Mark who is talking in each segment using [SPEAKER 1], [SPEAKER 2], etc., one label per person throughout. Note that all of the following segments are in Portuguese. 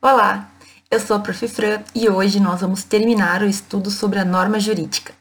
[SPEAKER 1] Olá, eu sou a Prof. Fran e hoje nós vamos terminar o estudo sobre a norma jurídica.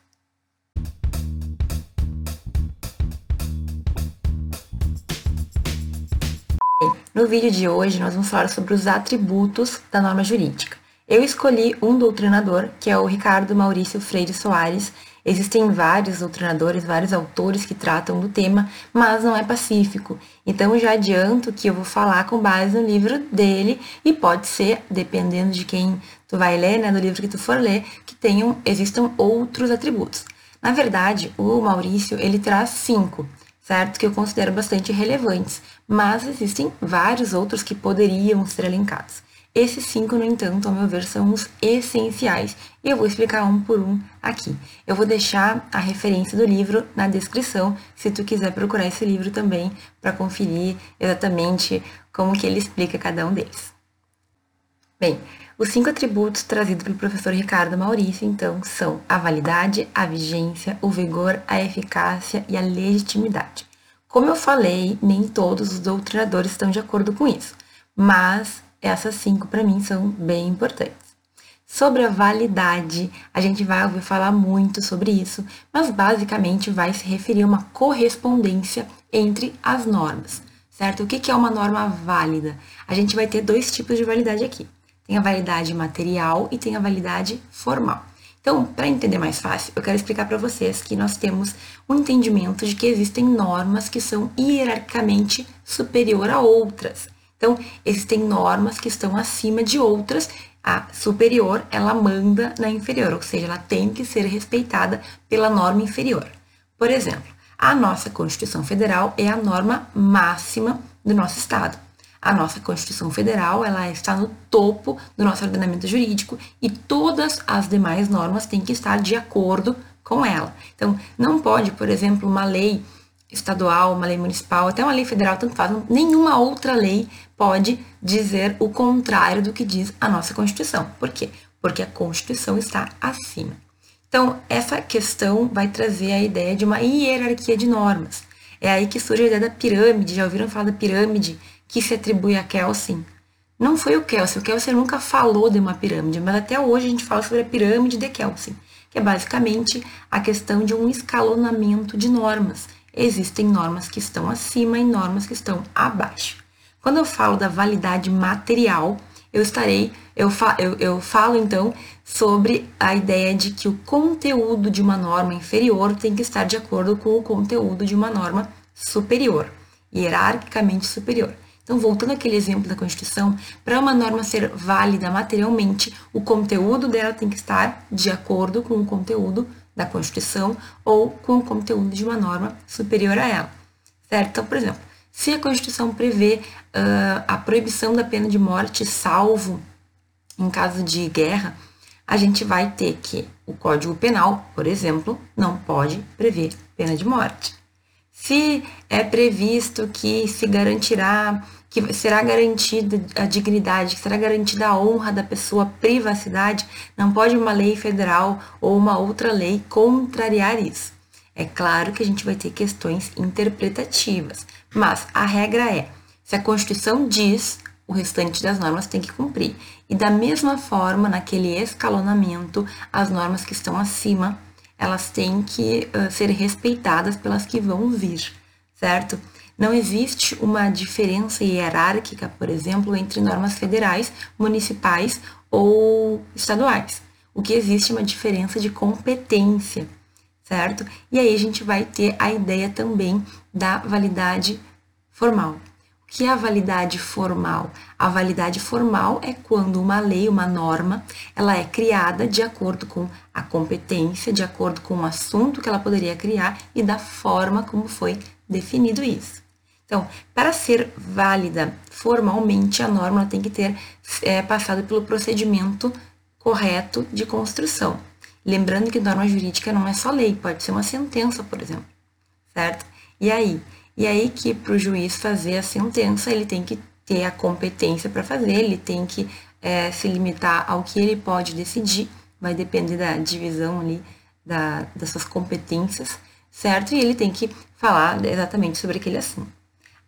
[SPEAKER 1] No vídeo de hoje nós vamos falar sobre os atributos da norma jurídica. Eu escolhi um doutrinador, que é o Ricardo Maurício Freire Soares, Existem vários doutrinadores, vários autores que tratam do tema, mas não é pacífico. Então já adianto que eu vou falar com base no livro dele e pode ser, dependendo de quem tu vai ler, né, do livro que tu for ler, que tenham existam outros atributos. Na verdade, o Maurício, ele traz cinco, certo? Que eu considero bastante relevantes, mas existem vários outros que poderiam ser elencados. Esses cinco, no entanto, ao meu ver, são os essenciais e eu vou explicar um por um aqui. Eu vou deixar a referência do livro na descrição, se tu quiser procurar esse livro também para conferir exatamente como que ele explica cada um deles. Bem, os cinco atributos trazidos pelo professor Ricardo Maurício, então, são a validade, a vigência, o vigor, a eficácia e a legitimidade. Como eu falei, nem todos os doutrinadores estão de acordo com isso, mas essas cinco, para mim, são bem importantes. Sobre a validade, a gente vai ouvir falar muito sobre isso, mas basicamente vai se referir a uma correspondência entre as normas, certo? O que é uma norma válida? A gente vai ter dois tipos de validade aqui. Tem a validade material e tem a validade formal. Então, para entender mais fácil, eu quero explicar para vocês que nós temos um entendimento de que existem normas que são hierarquicamente superior a outras. Então, existem normas que estão acima de outras. A superior, ela manda na inferior, ou seja, ela tem que ser respeitada pela norma inferior. Por exemplo, a nossa Constituição Federal é a norma máxima do nosso Estado. A nossa Constituição Federal, ela está no topo do nosso ordenamento jurídico e todas as demais normas têm que estar de acordo com ela. Então, não pode, por exemplo, uma lei estadual, uma lei municipal, até uma lei federal, tanto faz, nenhuma outra lei pode dizer o contrário do que diz a nossa Constituição. Por quê? Porque a Constituição está acima. Então, essa questão vai trazer a ideia de uma hierarquia de normas. É aí que surge a ideia da pirâmide. Já ouviram falar da pirâmide que se atribui a Kelsen? Não foi o Kelsen. O Kelsen nunca falou de uma pirâmide, mas até hoje a gente fala sobre a pirâmide de Kelsen, que é basicamente a questão de um escalonamento de normas existem normas que estão acima e normas que estão abaixo. Quando eu falo da validade material, eu estarei, eu, fa, eu, eu falo então sobre a ideia de que o conteúdo de uma norma inferior tem que estar de acordo com o conteúdo de uma norma superior, hierarquicamente superior. Então, voltando àquele exemplo da Constituição, para uma norma ser válida materialmente, o conteúdo dela tem que estar de acordo com o conteúdo da Constituição ou com o conteúdo de uma norma superior a ela, certo? Então, por exemplo, se a Constituição prevê uh, a proibição da pena de morte, salvo em caso de guerra, a gente vai ter que o Código Penal, por exemplo, não pode prever pena de morte. Se é previsto que se garantirá que será garantida a dignidade, que será garantida a honra da pessoa, a privacidade, não pode uma lei federal ou uma outra lei contrariar isso. É claro que a gente vai ter questões interpretativas, mas a regra é: se a Constituição diz, o restante das normas tem que cumprir. E da mesma forma, naquele escalonamento, as normas que estão acima, elas têm que uh, ser respeitadas pelas que vão vir, certo? Não existe uma diferença hierárquica, por exemplo, entre normas federais, municipais ou estaduais. O que existe é uma diferença de competência, certo? E aí a gente vai ter a ideia também da validade formal. Que é a validade formal? A validade formal é quando uma lei, uma norma, ela é criada de acordo com a competência, de acordo com o assunto que ela poderia criar e da forma como foi definido isso. Então, para ser válida formalmente, a norma tem que ter é, passado pelo procedimento correto de construção. Lembrando que norma jurídica não é só lei, pode ser uma sentença, por exemplo, certo? E aí? E aí que para o juiz fazer a sentença, ele tem que ter a competência para fazer, ele tem que é, se limitar ao que ele pode decidir, vai depender da divisão ali da, das suas competências, certo? E ele tem que falar exatamente sobre aquele assunto.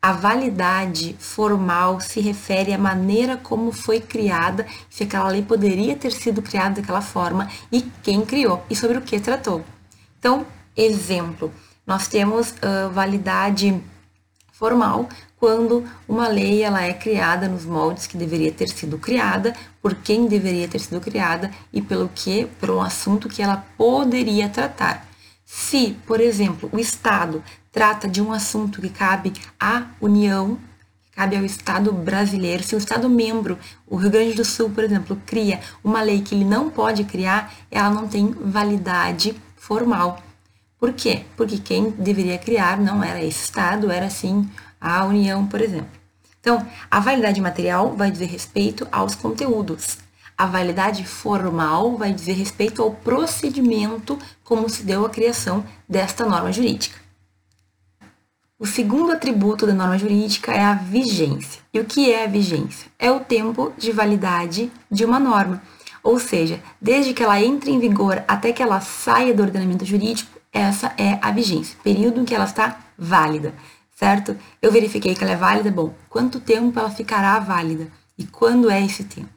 [SPEAKER 1] A validade formal se refere à maneira como foi criada, se aquela lei poderia ter sido criada daquela forma e quem criou e sobre o que tratou. Então, exemplo, nós temos uh, validade formal quando uma lei ela é criada nos moldes que deveria ter sido criada, por quem deveria ter sido criada e pelo que, por um assunto que ela poderia tratar. Se, por exemplo, o Estado trata de um assunto que cabe à União, cabe ao Estado brasileiro. Se o Estado membro, o Rio Grande do Sul, por exemplo, cria uma lei que ele não pode criar, ela não tem validade formal. Por quê? Porque quem deveria criar não era esse Estado, era sim a União, por exemplo. Então, a validade material vai dizer respeito aos conteúdos. A validade formal vai dizer respeito ao procedimento como se deu a criação desta norma jurídica. O segundo atributo da norma jurídica é a vigência. E o que é a vigência? É o tempo de validade de uma norma. Ou seja, desde que ela entre em vigor até que ela saia do ordenamento jurídico, essa é a vigência, período em que ela está válida, certo? Eu verifiquei que ela é válida, bom, quanto tempo ela ficará válida? E quando é esse tempo?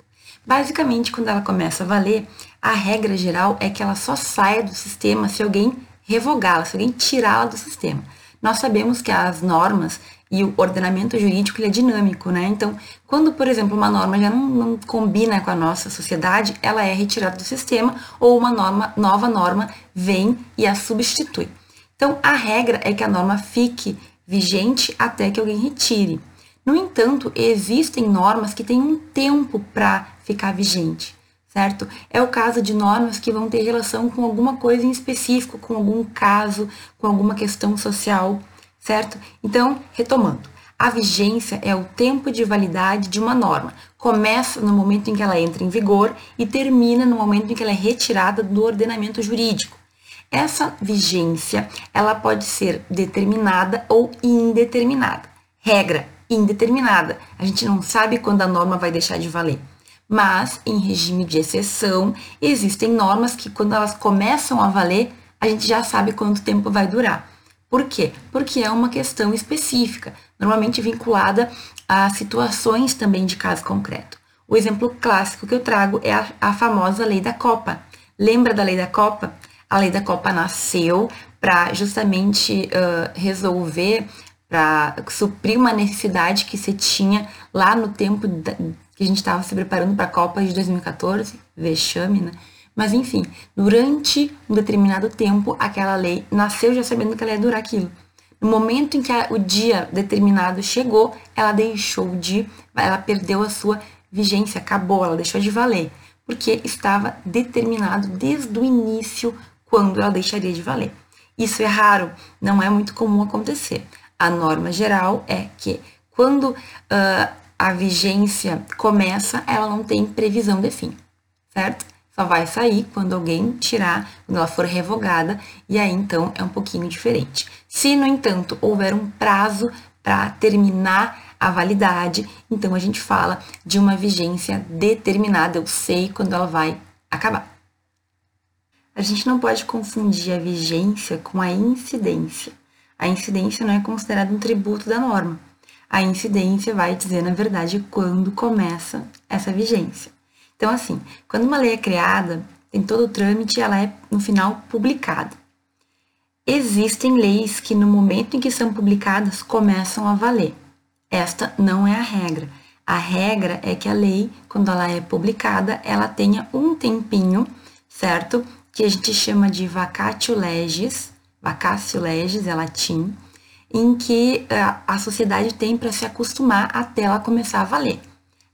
[SPEAKER 1] Basicamente, quando ela começa a valer, a regra geral é que ela só saia do sistema se alguém revogá-la, se alguém tirá-la do sistema nós sabemos que as normas e o ordenamento jurídico ele é dinâmico, né? Então, quando, por exemplo, uma norma já não, não, combina com a nossa sociedade, ela é retirada do sistema ou uma norma, nova norma vem e a substitui. Então, a regra é que a norma fique vigente até que alguém retire. No entanto, existem normas que têm um tempo para ficar vigente certo? É o caso de normas que vão ter relação com alguma coisa em específico, com algum caso, com alguma questão social, certo? Então, retomando, a vigência é o tempo de validade de uma norma. Começa no momento em que ela entra em vigor e termina no momento em que ela é retirada do ordenamento jurídico. Essa vigência, ela pode ser determinada ou indeterminada. Regra, indeterminada. A gente não sabe quando a norma vai deixar de valer mas em regime de exceção existem normas que quando elas começam a valer, a gente já sabe quanto tempo vai durar. Por quê? Porque é uma questão específica, normalmente vinculada a situações também de caso concreto. O exemplo clássico que eu trago é a, a famosa lei da Copa. Lembra da lei da Copa? A lei da Copa nasceu para justamente uh, resolver, para suprir uma necessidade que se tinha lá no tempo que a gente estava se preparando para a Copa de 2014, vexame, né? Mas enfim, durante um determinado tempo, aquela lei nasceu já sabendo que ela ia durar aquilo. No momento em que a, o dia determinado chegou, ela deixou de, ela perdeu a sua vigência, acabou, ela deixou de valer, porque estava determinado desde o início quando ela deixaria de valer. Isso é raro, não é muito comum acontecer. A norma geral é que quando uh, a vigência começa, ela não tem previsão de fim, certo? Só vai sair quando alguém tirar, quando ela for revogada, e aí então é um pouquinho diferente. Se, no entanto, houver um prazo para terminar a validade, então a gente fala de uma vigência determinada, eu sei quando ela vai acabar. A gente não pode confundir a vigência com a incidência. A incidência não é considerada um tributo da norma a incidência vai dizer, na verdade, quando começa essa vigência. Então, assim, quando uma lei é criada, tem todo o trâmite, ela é, no final, publicada. Existem leis que, no momento em que são publicadas, começam a valer. Esta não é a regra. A regra é que a lei, quando ela é publicada, ela tenha um tempinho, certo? Que a gente chama de vacatio legis, vacatio legis é latim, em que eh, a sociedade tem para se acostumar até ela começar a valer.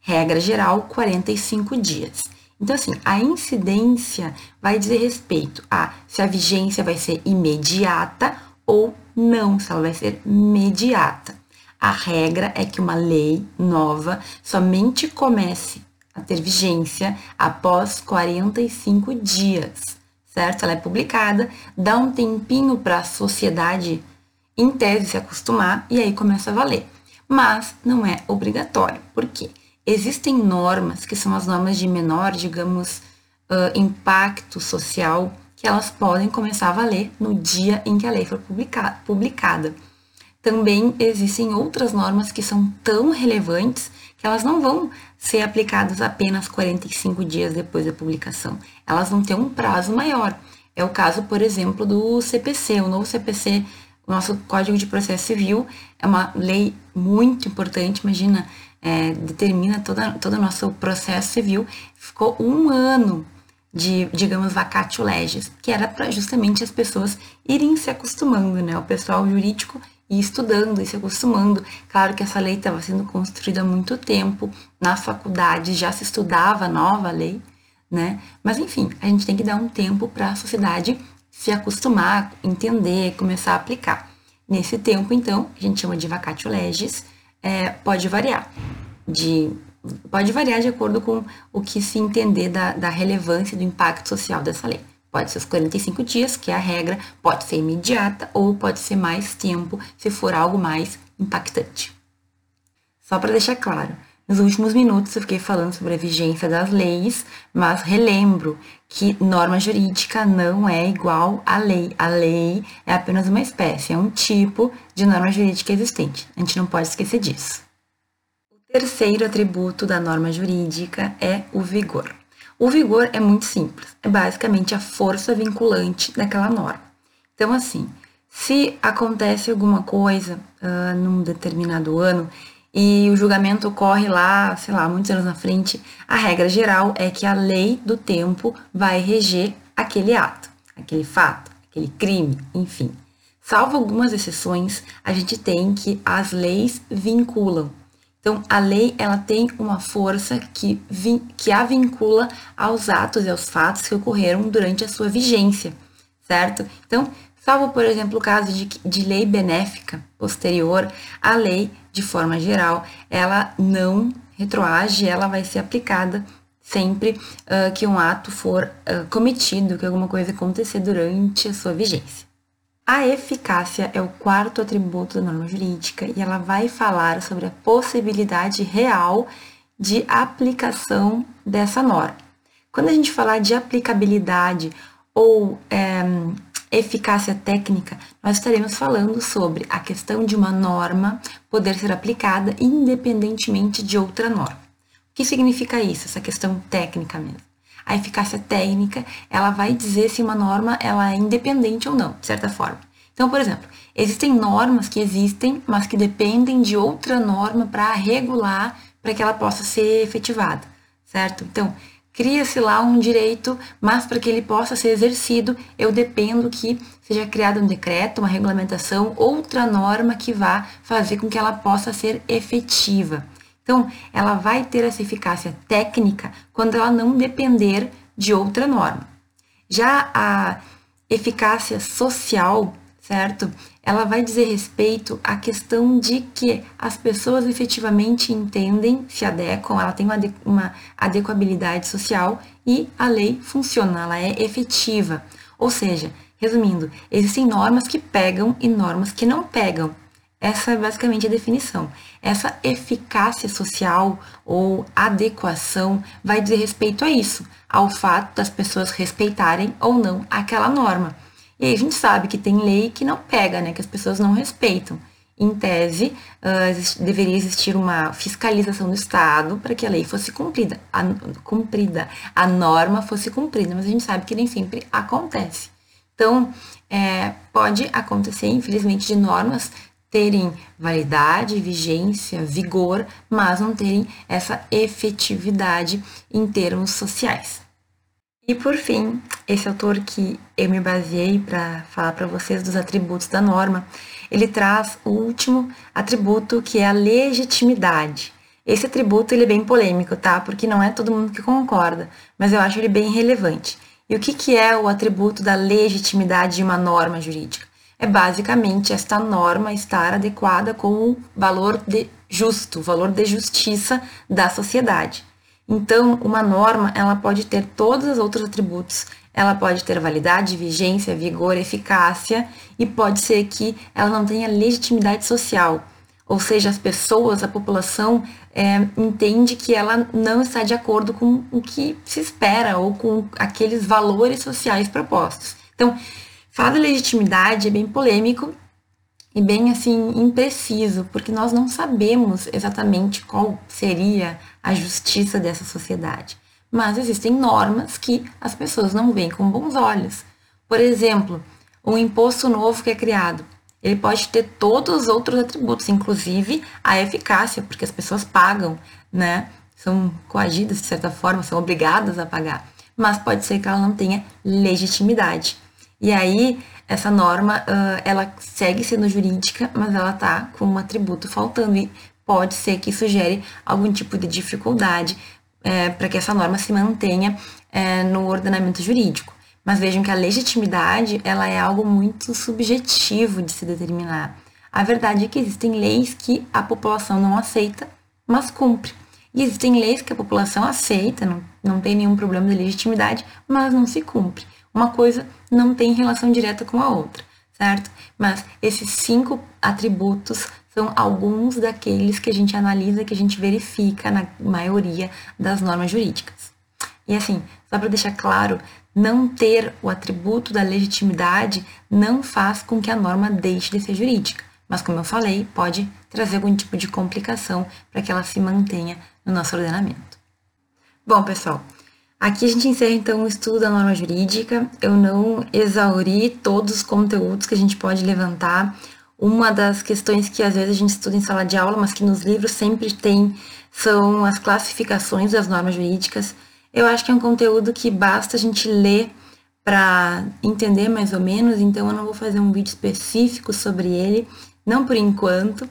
[SPEAKER 1] Regra geral, 45 dias. Então, assim, a incidência vai dizer respeito a se a vigência vai ser imediata ou não, se ela vai ser imediata. A regra é que uma lei nova somente comece a ter vigência após 45 dias, certo? Ela é publicada, dá um tempinho para a sociedade em tese, se acostumar e aí começa a valer. Mas não é obrigatório. Por quê? Existem normas, que são as normas de menor, digamos, uh, impacto social, que elas podem começar a valer no dia em que a lei for publicada. também existem outras normas que são tão relevantes que elas não vão ser aplicadas apenas 45 dias depois da publicação. Elas vão ter um prazo maior. É o caso, por exemplo, do CPC, o novo CPC, o nosso Código de Processo Civil, é uma lei muito importante, imagina, é, determina toda, todo o nosso processo civil. Ficou um ano de, digamos, vacatio legis, que era para justamente as pessoas irem se acostumando, né? O pessoal jurídico e estudando e se acostumando. Claro que essa lei estava sendo construída há muito tempo, na faculdade já se estudava nova lei, né? Mas enfim, a gente tem que dar um tempo para a sociedade se acostumar, entender, começar a aplicar. Nesse tempo, então, a gente chama de vacatio legis, é, pode variar. De, pode variar de acordo com o que se entender da, da relevância do impacto social dessa lei. Pode ser os 45 dias, que é a regra, pode ser imediata ou pode ser mais tempo, se for algo mais impactante. Só para deixar claro, nos últimos minutos eu fiquei falando sobre a vigência das leis, mas relembro que norma jurídica não é igual à lei. A lei é apenas uma espécie, é um tipo de norma jurídica existente. A gente não pode esquecer disso. O terceiro atributo da norma jurídica é o vigor. O vigor é muito simples, é basicamente a força vinculante daquela norma. Então, assim, se acontece alguma coisa uh, num determinado ano e o julgamento ocorre lá, sei lá, muitos anos na frente, a regra geral é que a lei do tempo vai reger aquele ato, aquele fato, aquele crime, enfim. Salvo algumas exceções, a gente tem que as leis vinculam. Então, a lei ela tem uma força que, que a vincula aos atos e aos fatos que ocorreram durante a sua vigência, certo? Então, salvo, por exemplo, o caso de, de lei benéfica posterior, a lei, de forma geral, ela não retroage, ela vai ser aplicada sempre uh, que um ato for uh, cometido, que alguma coisa acontecer durante a sua vigência. A eficácia é o quarto atributo da norma jurídica e ela vai falar sobre a possibilidade real de aplicação dessa norma. Quando a gente falar de aplicabilidade ou é, eficácia técnica, nós estaremos falando sobre a questão de uma norma poder ser aplicada independentemente de outra norma. O que significa isso, essa questão técnica mesmo? a eficácia técnica, ela vai dizer se uma norma ela é independente ou não, de certa forma. Então, por exemplo, existem normas que existem, mas que dependem de outra norma para regular para que ela possa ser efetivada, certo? Então, cria-se lá um direito, mas para que ele possa ser exercido, eu dependo que seja criado um decreto, uma regulamentação, outra norma que vá fazer com que ela possa ser efetiva. Então, ela vai ter essa eficácia técnica quando ela não depender de outra norma. Já a eficácia social, certo? Ela vai dizer respeito à questão de que as pessoas efetivamente entendem, se adequam, ela tem uma, uma adequabilidade social e a lei funciona, ela é efetiva. Ou seja, resumindo, existem normas que pegam e normas que não pegam. Essa é basicamente a definição. Essa eficácia social ou adequação vai dizer respeito a isso, ao fato das pessoas respeitarem ou não aquela norma. E aí a gente sabe que tem lei que não pega, né, que as pessoas não respeitam. Em tese, uh, deveria existir uma fiscalização do Estado para que a lei fosse cumprida, a, cumprida, a norma fosse cumprida, mas a gente sabe que nem sempre acontece. Então, é, pode acontecer, infelizmente, de normas terem validade, vigência, vigor, mas não terem essa efetividade em termos sociais. E por fim, esse autor que eu me baseei para falar para vocês dos atributos da norma, ele traz o último atributo que é a legitimidade. Esse atributo ele é bem polêmico, tá? Porque não é todo mundo que concorda, mas eu acho ele bem relevante. E o que, que é o atributo da legitimidade de uma norma jurídica? é basicamente esta norma estar adequada com o valor de justo, o valor de justiça da sociedade. Então, uma norma, ela pode ter todos os outros atributos. Ela pode ter validade, vigência, vigor, eficácia e pode ser que ela não tenha legitimidade social. Ou seja, as pessoas, a população é, entende que ela não está de acordo com o que se espera ou com aqueles valores sociais propostos. Então, Falar da legitimidade é bem polêmico e bem assim impreciso, porque nós não sabemos exatamente qual seria a justiça dessa sociedade. Mas existem normas que as pessoas não veem com bons olhos. Por exemplo, um imposto novo que é criado. Ele pode ter todos os outros atributos, inclusive a eficácia, porque as pessoas pagam, né? São coagidas de certa forma, são obrigadas a pagar. Mas pode ser que ela não tenha legitimidade. E aí, essa norma, ela segue sendo jurídica, mas ela tá com um atributo faltando. E pode ser que isso gere algum tipo de dificuldade é, para que essa norma se mantenha é, no ordenamento jurídico. Mas vejam que a legitimidade ela é algo muito subjetivo de se determinar. A verdade é que existem leis que a população não aceita, mas cumpre. E existem leis que a população aceita, não, não tem nenhum problema de legitimidade, mas não se cumpre. Uma coisa não tem relação direta com a outra, certo? Mas esses cinco atributos são alguns daqueles que a gente analisa, que a gente verifica na maioria das normas jurídicas. E assim, só para deixar claro, não ter o atributo da legitimidade não faz com que a norma deixe de ser jurídica. Mas, como eu falei, pode trazer algum tipo de complicação para que ela se mantenha no nosso ordenamento. Bom, pessoal, aqui a gente encerra então o estudo da norma jurídica. Eu não exauri todos os conteúdos que a gente pode levantar. Uma das questões que às vezes a gente estuda em sala de aula, mas que nos livros sempre tem, são as classificações das normas jurídicas. Eu acho que é um conteúdo que basta a gente ler para entender mais ou menos, então eu não vou fazer um vídeo específico sobre ele, não por enquanto,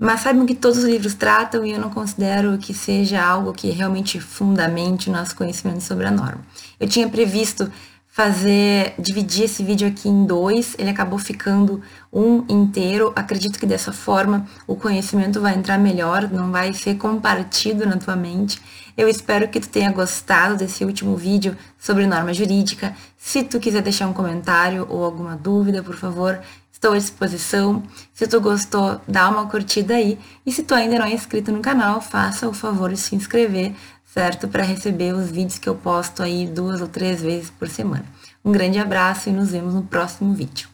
[SPEAKER 1] mas saibam que todos os livros tratam e eu não considero que seja algo que realmente fundamente o nosso conhecimento sobre a norma. Eu tinha previsto fazer, dividir esse vídeo aqui em dois, ele acabou ficando um inteiro. Acredito que dessa forma o conhecimento vai entrar melhor, não vai ser compartido na tua mente. Eu espero que tu tenha gostado desse último vídeo sobre norma jurídica. Se tu quiser deixar um comentário ou alguma dúvida, por favor, estou à disposição. Se tu gostou, dá uma curtida aí. E se tu ainda não é inscrito no canal, faça o favor de se inscrever certo? Para receber os vídeos que eu posto aí duas ou três vezes por semana. Um grande abraço e nos vemos no próximo vídeo.